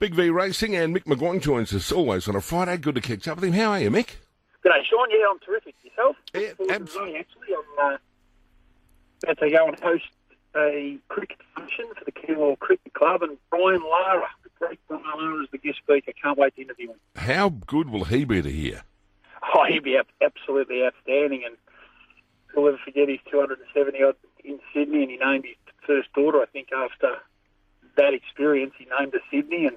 Big V Racing and Mick McGuire joins us always on a Friday. Good to catch up with him. How are you, Mick? Good day, Sean. Yeah, I'm terrific. Yourself? Yeah, Forward to abs- running, actually. I'm uh, about to go and host a cricket function for the Kenmore Cricket Club, and Brian Lara, the great Brian Lara, is the guest speaker. Can't wait to interview him. How good will he be to hear? Oh, he'd be absolutely outstanding, and I'll never forget his 270 odd in Sydney, and he named his first daughter, I think, after that experience. He named her Sydney, and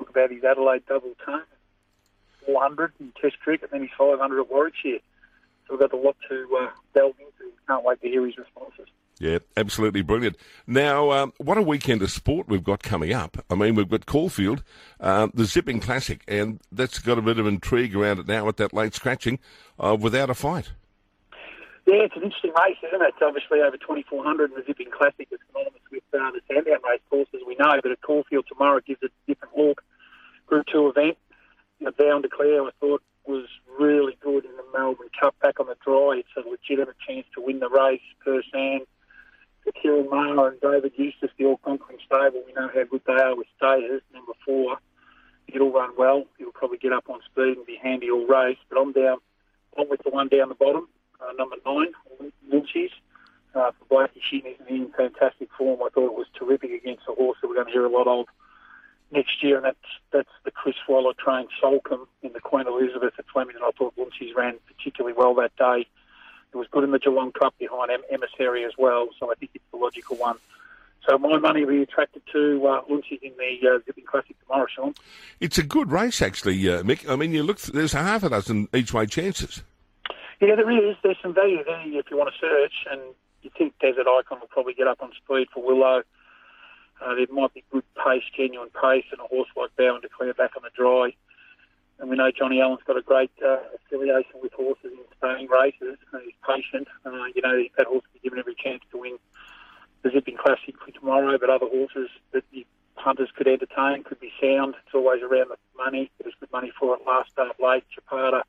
talk about his Adelaide double ton, 400 in Test cricket, and then his 500 at Warwickshire. So we've got a lot to uh, delve into. Can't wait to hear his responses. Yeah, absolutely brilliant. Now, um, what a weekend of sport we've got coming up. I mean, we've got Caulfield, uh, the Zipping Classic, and that's got a bit of intrigue around it now with that late scratching uh, without a fight. Yeah, it's an interesting race, isn't it? It's obviously over 2,400 in the Zipping Classic. It's synonymous with uh, the Sandown race course, as we know, but at Caulfield tomorrow it gives it a different look. Group 2 event. Know, Vow and Declare, I thought, was really good in the Melbourne Cup back on the dry. It's a legitimate chance to win the race Sam. Ciaron Maher and David Eustace, the all-conquering stable, we know how good they are with stayers. Number four, it'll run well. It'll probably get up on speed and be handy all race. But I'm down, I'm with the one down the bottom, uh, number nine, Wilshies. Uh, for Blakey Shinn is in fantastic form. I thought it was terrific against a horse that we're going to hear a lot of next year, and that's that's the Chris Waller trained Soulcombe in the Queen Elizabeth at Flemington. I thought Wilshies ran particularly well that day. It was good in the Geelong Cup behind em- Emissary as well, so I think it's the logical one. So my money will be attracted to uh, Lunchie in the uh, Zipping Classic tomorrow, Sean. It's a good race, actually, uh, Mick. I mean, you look, there's a half a dozen each way chances. Yeah, there is. There's some value there if you want to search, and you think Desert Icon will probably get up on speed for Willow. Uh, there might be good pace, genuine pace, and a horse like Vow and Declare back on the dry. And we know Johnny Allen's got a great uh, affiliation with horses in staying races. And he's patient. Uh, you know, that horse will be given every chance to win the Zipping Classic for tomorrow, but other horses that the punters could entertain could be sound. It's always around the money. There was good money for it last start late. Chapada,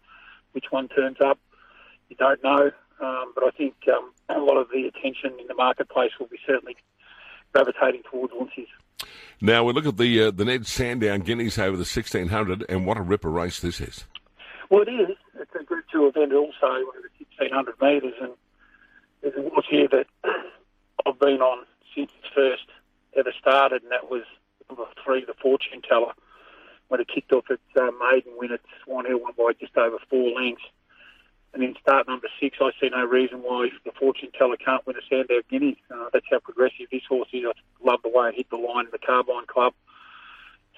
which one turns up, you don't know. Um, but I think um, a lot of the attention in the marketplace will be certainly gravitating towards Luncy's. Now, we look at the uh, the Ned Sandown Guineas over the 1600, and what a ripper race this is. Well, it is. It's a Group 2 event also, over 1,600 metres, and there's a horse here that I've been on since first ever started, and that was number three, the Fortune Teller, when it kicked off its uh, maiden win at Swan Hill, won by just over four lengths. And in start number six, I see no reason why the Fortune Teller can't win a Sandown Guinea. Uh, that's how progressive this horse is. I love the way it hit the line in the Carbine Club.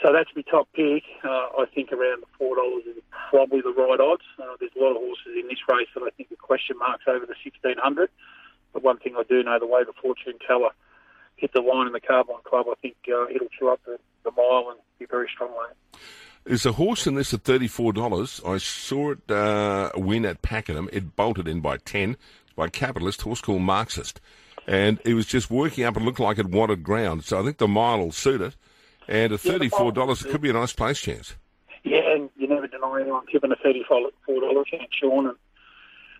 So that's my top pick. Uh, I think around the four dollars is probably the right odds. Uh, there's a lot of horses in this race that I think are question marks over the sixteen hundred. But one thing I do know, the way the Fortune Teller hit the line in the Carbine Club, I think uh, it'll chew up the, the mile and be very strong lane. There's a horse in this at $34. I saw it uh, win at Pakenham. It bolted in by 10 by a Capitalist, horse called Marxist. And it was just working up and looked like it wanted ground. So I think the mile will suit it. And at Yeah, the mile $34, will it could be a nice place chance. Yeah, and you never deny anyone given a thirty-four dollar chance, Sean. And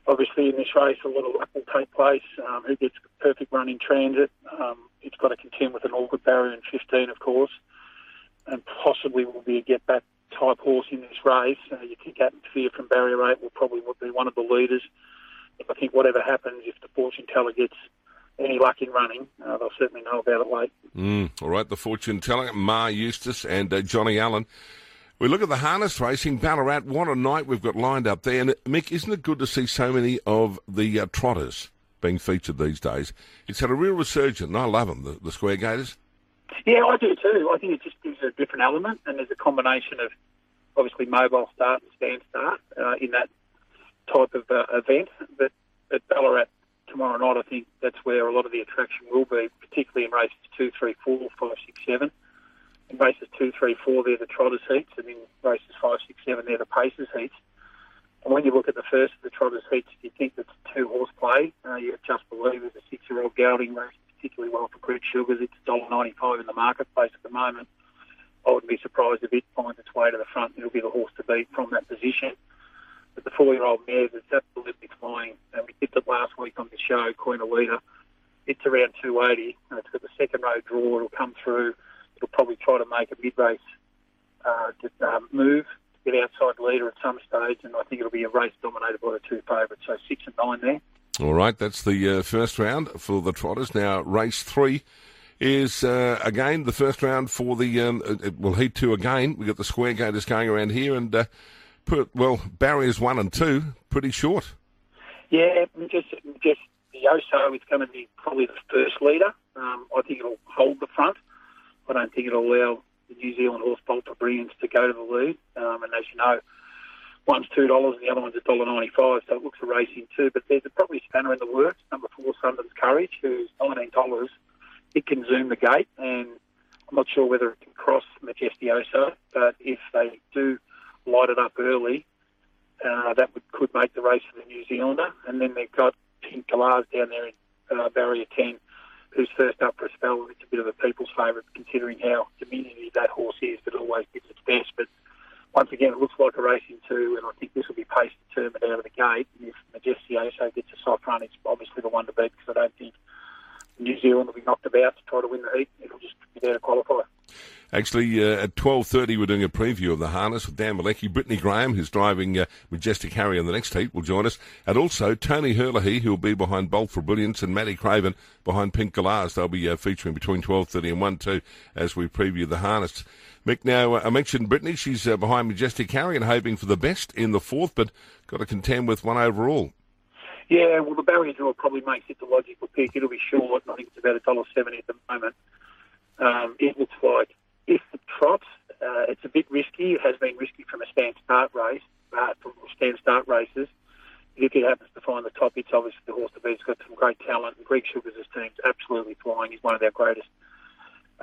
obviously, in this race, a lot of luck will take place. Um, who gets a perfect run in transit? Um, it's got to contend with an awkward barrier in fifteen, of course, and possibly will be a get-back type horse in this race. Uh, you think atmosphere from barrier eight will probably be one of the leaders. I think whatever happens, if the fortune teller gets any luck in running, uh, they'll certainly know about it late. Mm, all right, the fortune teller, Maher Eustace and uh, Johnny Allen. We look at the harness racing, Ballarat. What a night we've got lined up there. And Mick, isn't it good to see so many of the uh, trotters being featured these days? It's had a real resurgence, I love them, the, the Square Gaiters. Yeah, I do too. I think it just gives a different element, and there's a combination of obviously mobile start and stand start uh, in that type of uh, event. But at Ballarat tomorrow night, I think that's where a lot of the attraction will be, particularly in races two, three, four, five, six, seven. In races two, three, four, they're the trotters heats, and in races five, six, seven, they're the pacers heats. And when you look at the first of the trotters heats, you think it's two horse play. Uh, you just believe there's a six-year-old gelding race particularly well for Brute Sugars. It's $1.95 in the marketplace at the moment. I wouldn't be surprised if it finds its way to the front. It'll be the horse to beat from that position. But the four-year-old mare is absolutely flying. And we tipped it last week on the show, Queen Alita. It's around 280. And it's got the second row draw. It'll come through. he'll probably try to make a mid-race uh, to, um, move, get outside leader at some stage, and I think it'll be a race dominated by the two favourites, so six and nine there. All right, that's the uh, first round for the Trotters. Now, race three is uh, again the first round for the. Um, it will heat two again. We've got the square gaiters going around here, and uh, put, well, barriers one and two pretty short. Yeah, just just the Oso is going to be probably the first leader. Um, I think it'll hold the front. I don't think it'll allow the New Zealand horse Bolt for Brilliance to go to the lead. Um, and as you know, one's two dollars and the other one's a dollar ninety-five, so it looks a racing too. But there's a probably spanner in the works. Number four, Sundance Courage, who's nineteen dollars. It can zoom the gate, and I'm not sure whether it can cross Majestuoso, but if they do light it up early, uh, that would, could make the race for the New Zealander. And then they've got Pink Galars down there in uh, barrier 10, who's first up for a spell. It's a bit of a people's favourite considering how diminutive that horse is, but always gives its best. But once again, it looks like a racing two, and I think this will be pace determined out of the gate. If Majestuoso gets a soft run, it's obviously the one to beat because I don't think New Zealand will be knocked about to try to win the heat. It'll just be there to qualify. Actually, uh, at 12.30, we're doing a preview of the harness with Dan Malecki. Brittany Graham, who's driving uh, Majestic Harry in the next heat, will join us. And also Tony Herlihy, who will be behind Bolt for Brilliance, and Matty Craven behind Pink Galars. They'll be uh, featuring between 12.30 and 1 2 as we preview the harness. Mick, now, uh, I mentioned Brittany. She's uh, behind Majestic Harry and hoping for the best in the fourth, but got to contend with one overall. Yeah, well, the barrier draw probably makes it the logical pick. It'll be short, I think it's about a dollar seventy at the moment. Um, it looks like if the trot, uh, it's a bit risky. It has been risky from a stand start race, uh, from stand start races. If it happens to find the top, it's obviously the horse to beat. It's got some great talent, and Greg Sugars' team's absolutely flying. He's one of our greatest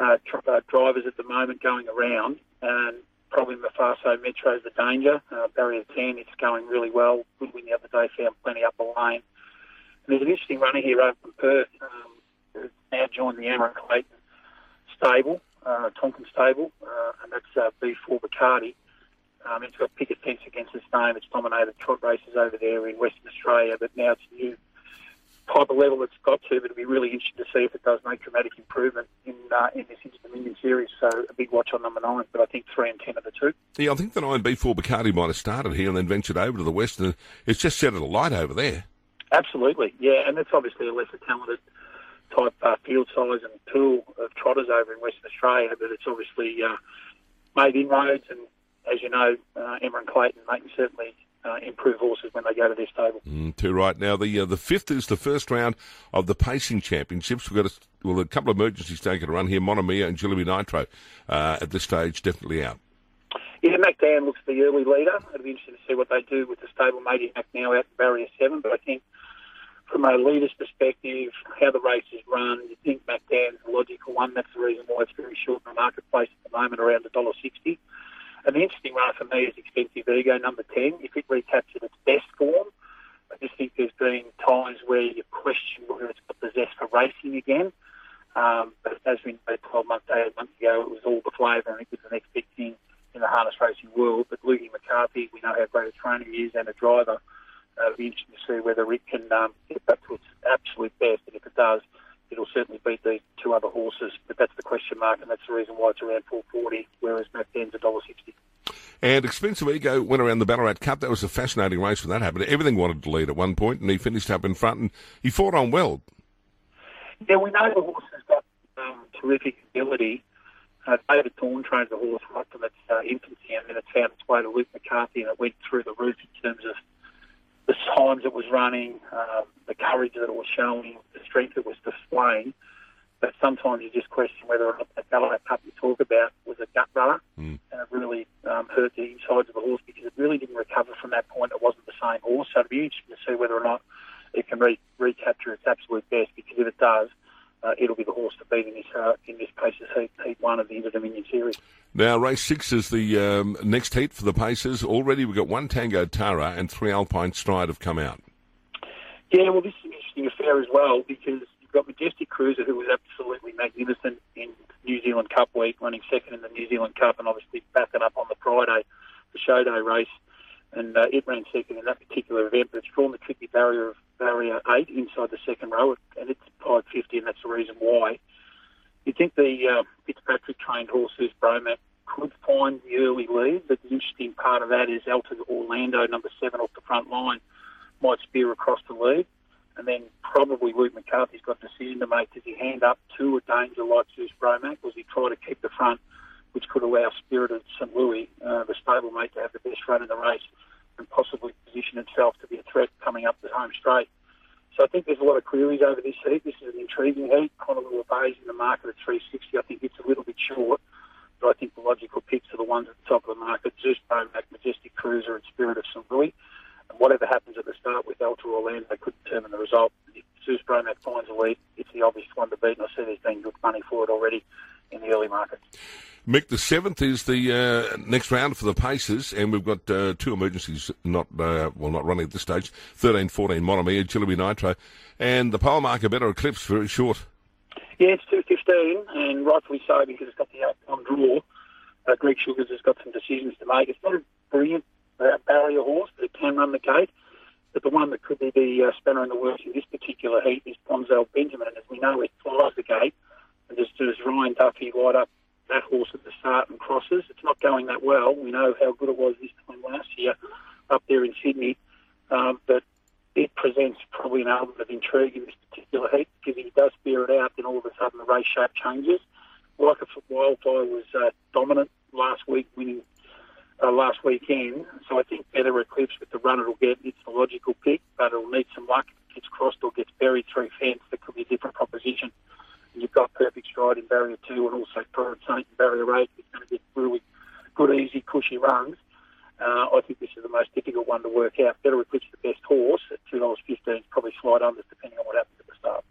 uh, tr- uh, drivers at the moment going around, and probably Mafaso Metro's the danger. Uh, barrier 10, it's going really well. Good win the other day, found plenty up the lane. And there's an interesting runner here over from Perth um, now joined the Amron Clayton stable uh, Tonkin stable, uh, and that's uh, B4 Bacardi. Um, it's got picket fence against its name. It's dominated trot races over there in Western Australia, but now it's new type of level it's got to. But it'll be really interesting to see if it does make dramatic improvement in uh, in this Inter Dominion series. So a big watch on number nine, but I think three and ten are the two. Yeah, I think the nine B4 Bacardi might have started here and then ventured over to the west, and it's just set it alight over there. Absolutely, yeah, and it's obviously a lesser talented type uh, field size and pool of trotters over in Western Australia, but it's obviously uh, made inroads, and as you know, uh, Emma and Clayton, they can certainly uh, improve horses when they go to their stable. Mm, too right. Now, the uh, the fifth is the first round of the pacing championships. We've got a, well, a couple of emergencies taking a run here. Monomia and Jilliby Nitro uh, at this stage definitely out. Yeah, MacDan looks the early leader. It'll be interesting to see what they do with the stable. Maybe Mac now out in barrier seven, but I think from a leader's perspective, how the race is run, you think MacDan's a logical one. That's the reason why it's very short in the marketplace at the moment, around $1.60. The interesting one for me is Expensive Ego, number 10. If it recaptured its best form, I just think there's been times where you question whether it's got the zest for racing again. Um, but as we know, 12 months, 18 months ago, it was all the flavour and it was the next big thing in the harness racing world. But Lukey McCarthy, we know how great a trainer he is and a driver uh, it'll be interesting to see whether it can um, get back to its absolute best. And if it does, it'll certainly beat the two other horses. But that's the question mark, and that's the reason why it's around 440, whereas MacDan's $1.60. And Expensive Ego went around the Ballarat Cup. That was a fascinating race when that happened. Everything wanted to lead at one point, and he finished up in front, and he fought on well. Yeah, we know the horse has got um, terrific ability. Uh, David Thorne trained the horse right from its uh, infancy, and then it found its way to Luke McCarthy, and it went through the roof in terms of the times it was running, um, the courage that it was showing, the strength it was displaying. But sometimes you just question whether or not that Ballarat Cup you talk about was a gut runner, mm. and it really um, hurt the insides of the horse because it really didn't recover from that point. It wasn't the same horse, so it'd be interesting to see whether or not it can re- recapture its absolute best. Because if it does, uh, it'll be the horse to beat in this uh, in this Pacers heat, heat one of the Inter Dominion Series. Now, race six is the um, next heat for the Pacers. Already, we've got one Tango Tara and three Alpine Stride have come out. Yeah, well, this is an interesting affair as well because you've got Majestic Cruiser, who was absolutely magnificent in New Zealand Cup week, running second in the New Zealand Cup, and obviously backing up on the Friday, the show day race and uh, it ran second in that particular event. But it's drawn the tricky barrier of barrier eight inside the second row, and it's 550, and that's the reason why. you think the uh, Fitzpatrick trained horses, Bromac, could find the early lead, but the interesting part of that is Elton Orlando, number seven off the front line, might spear across the lead. And then probably Luke McCarthy's got a decision to make. Does he hand up to a danger like Zeus Bromac, or does he try to keep the front, which could allow Spirit of St. Louis, uh, the stablemate, to have the best run in the race and possibly position itself to be a threat coming up the home straight? So I think there's a lot of queries over this heat. This is an intriguing heat. Honolulu Bay's in the market at 360. I think it's a little bit short, but I think the logical picks are the ones at the top of the market: Zeus Bromac, Majestic Cruiser, and Spirit of St. Louis. And whatever happens at the start with Alta Orlando they could determine the result. If Zeus Bromac finds a lead, it's the obvious one to beat, and I see there's been good money for it already in the early market. Mick, the seventh is the uh, next round for the paces, and we've got uh, two emergencies not uh, well not running at this stage: 13, 14 Monomia, Jilliby Nitro, and the pole marker better eclipse very short. Yeah, it's two fifteen, and rightfully so because it's got the outcome draw. Uh, Greg Sugars has got some decisions to make. It's not a brilliant uh, barrier horse, but it can run the gate. But the one that could be the uh, spanner in the works in this particular heat is Ponzel Benjamin, and as we know, it flies the gate. And just as Ryan Duffy light up that horse at the start and crosses. It's not going that well. We know how good it was this time last year up there in Sydney, um, but it presents probably an element of intrigue in this particular heat because if he does bear it out, then all of a sudden the race shape changes. Like if Wildfire was uh, dominant last week, winning uh, last weekend, so I think Better Eclipse with the run it'll get, it's the logical pick, but it'll need some luck. If it gets crossed or gets buried through fence, that could be a different proposition. You've got Perfect Stride in barrier two and also Torrent Saint in barrier eight. It's going to get really good, easy, cushy runs. Uh, I think this is the most difficult one to work out. Better Eclipse the best horse at two dollars fifteen. Probably slide under depending on what happens at the start.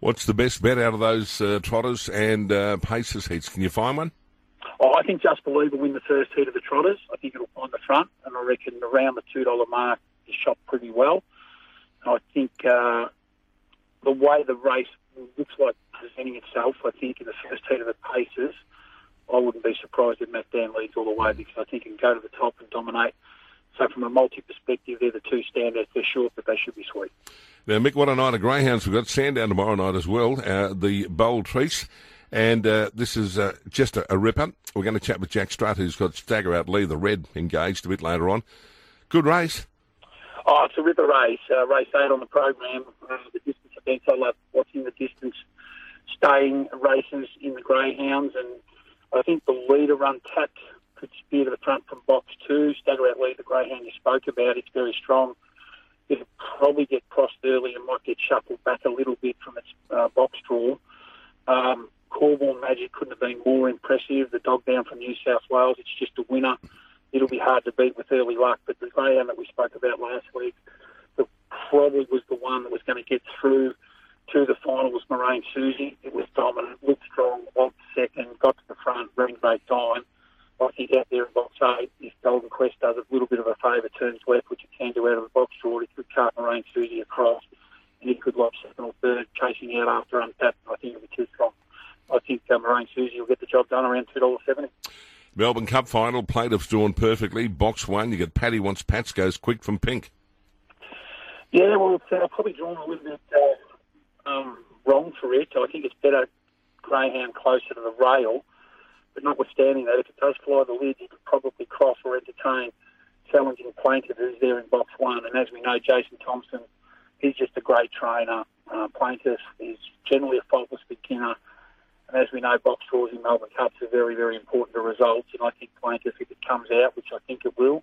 What's the best bet out of those uh, trotters and uh, paces heats? Can you find one? Oh, I think Just Believe will win the first heat of the trotters. I think it'll find the front, and I reckon around the two dollar mark is shot pretty well. I think uh, the way the race looks like presenting itself, I think, in the first heat of the paces, I wouldn't be surprised if Matt Dan leads all the way because I think he can go to the top and dominate. So from a multi perspective, they're the two standouts. They're short, but they should be sweet. Now, Mick, what a night of greyhounds we've got. Sandown tomorrow night as well. Uh, the Bold Trease. And uh, this is uh, just a, a, ripper. We're going to chat with Jack Strutt, who's got Stagger Out Lee, the red, engaged a bit later on. Good race. Oh, it's a ripper race. Uh, race eight on the program. Uh, the distance events, I love watching the distance staying races in the greyhounds. And I think the leader run Tat could spear to the front from box two. Stagger Out Lee, the greyhound you spoke about, it's very strong. It'll probably get crossed early and might get shuffled back a little bit from its uh, box draw. Um, Corborn Magic couldn't have been more impressive. The dog down from New South Wales, it's just a winner. It'll be hard to beat with early luck. But the greyhound that we spoke about last week, probably was the one that was going to get through to the final was Moraine Susie. It was dominant, looked strong, won second, got to the front, ran great time. Think out there in box eight, if Golden Quest does a little bit of a favour, turns left, which it can do out of the box draw, it could cut Moraine Susie across, and he could lob second or third, chasing out after untapped. I think it'll be too strong. I think uh, Moraine Susie will get the job done around two dollars seventy. Melbourne Cup final, plaintiffs drawn perfectly. Box one, you get Paddy wants Pats goes quick from Pink. Yeah, well, it's uh, probably drawn a little bit uh, um, wrong for it. I think it's better greyhound closer to the rail. But notwithstanding that, if it does fly the lid, you could probably cross or entertain challenging plaintiff who's there in box one. And as we know, Jason Thompson, he's just a great trainer. Uh, plaintiff is generally a faultless beginner. And as we know, box draws in Melbourne Cups are very, very important to results. And I think plaintiff, if it comes out, which I think it will,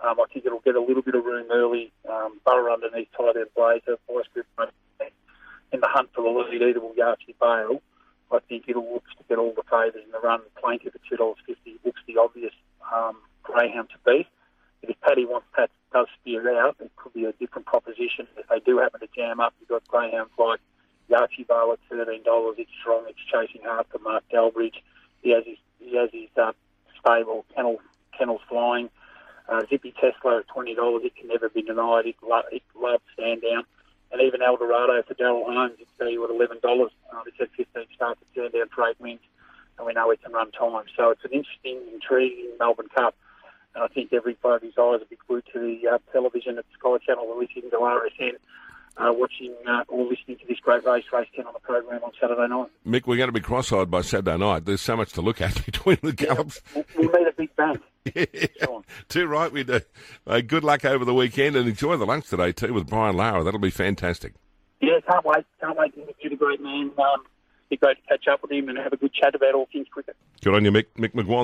um, I think it'll get a little bit of room early. Um, Burrow underneath tight end blazer, vice grip in the hunt for the lead, either will Yarchi Bale. I think it'll look to get all the favours in the run. Plaintiff at two dollars fifty looks the obvious um, greyhound to beat. But if Paddy wants Pat does steer out, it could be a different proposition. If they do happen to jam up, you've got greyhounds like Yachi Bale at thirteen dollars. It's strong. It's chasing hard for Mark Delbridge. He has his he has his uh, stable kennel kennels flying. Uh, Zippy Tesla at twenty dollars. It can never be denied. It, lo- it loves Sandown. And even Eldorado for Daryl Holmes, it's value at eleven dollars. Uh, it's had fifteen starts at turn down eight wins, and we know it can run time. So it's an interesting, intriguing Melbourne Cup. And I think everybody's eyes will be glued to the uh, television at Sky Channel, the listening to RSN uh, watching uh, or listening to this great race, race 10 on the program on Saturday night. Mick, we're going to be cross-eyed by Saturday night. There's so much to look at between the gallops. Yeah, we'll, we'll meet a big bang. yeah, too right we do. Uh, good luck over the weekend and enjoy the lunch today too with Brian Lara. That'll be fantastic. Yeah, can't wait. Can't wait to interview the great man. Um, be great to catch up with him and have a good chat about all things cricket. Good on you, Mick, Mick McGuire.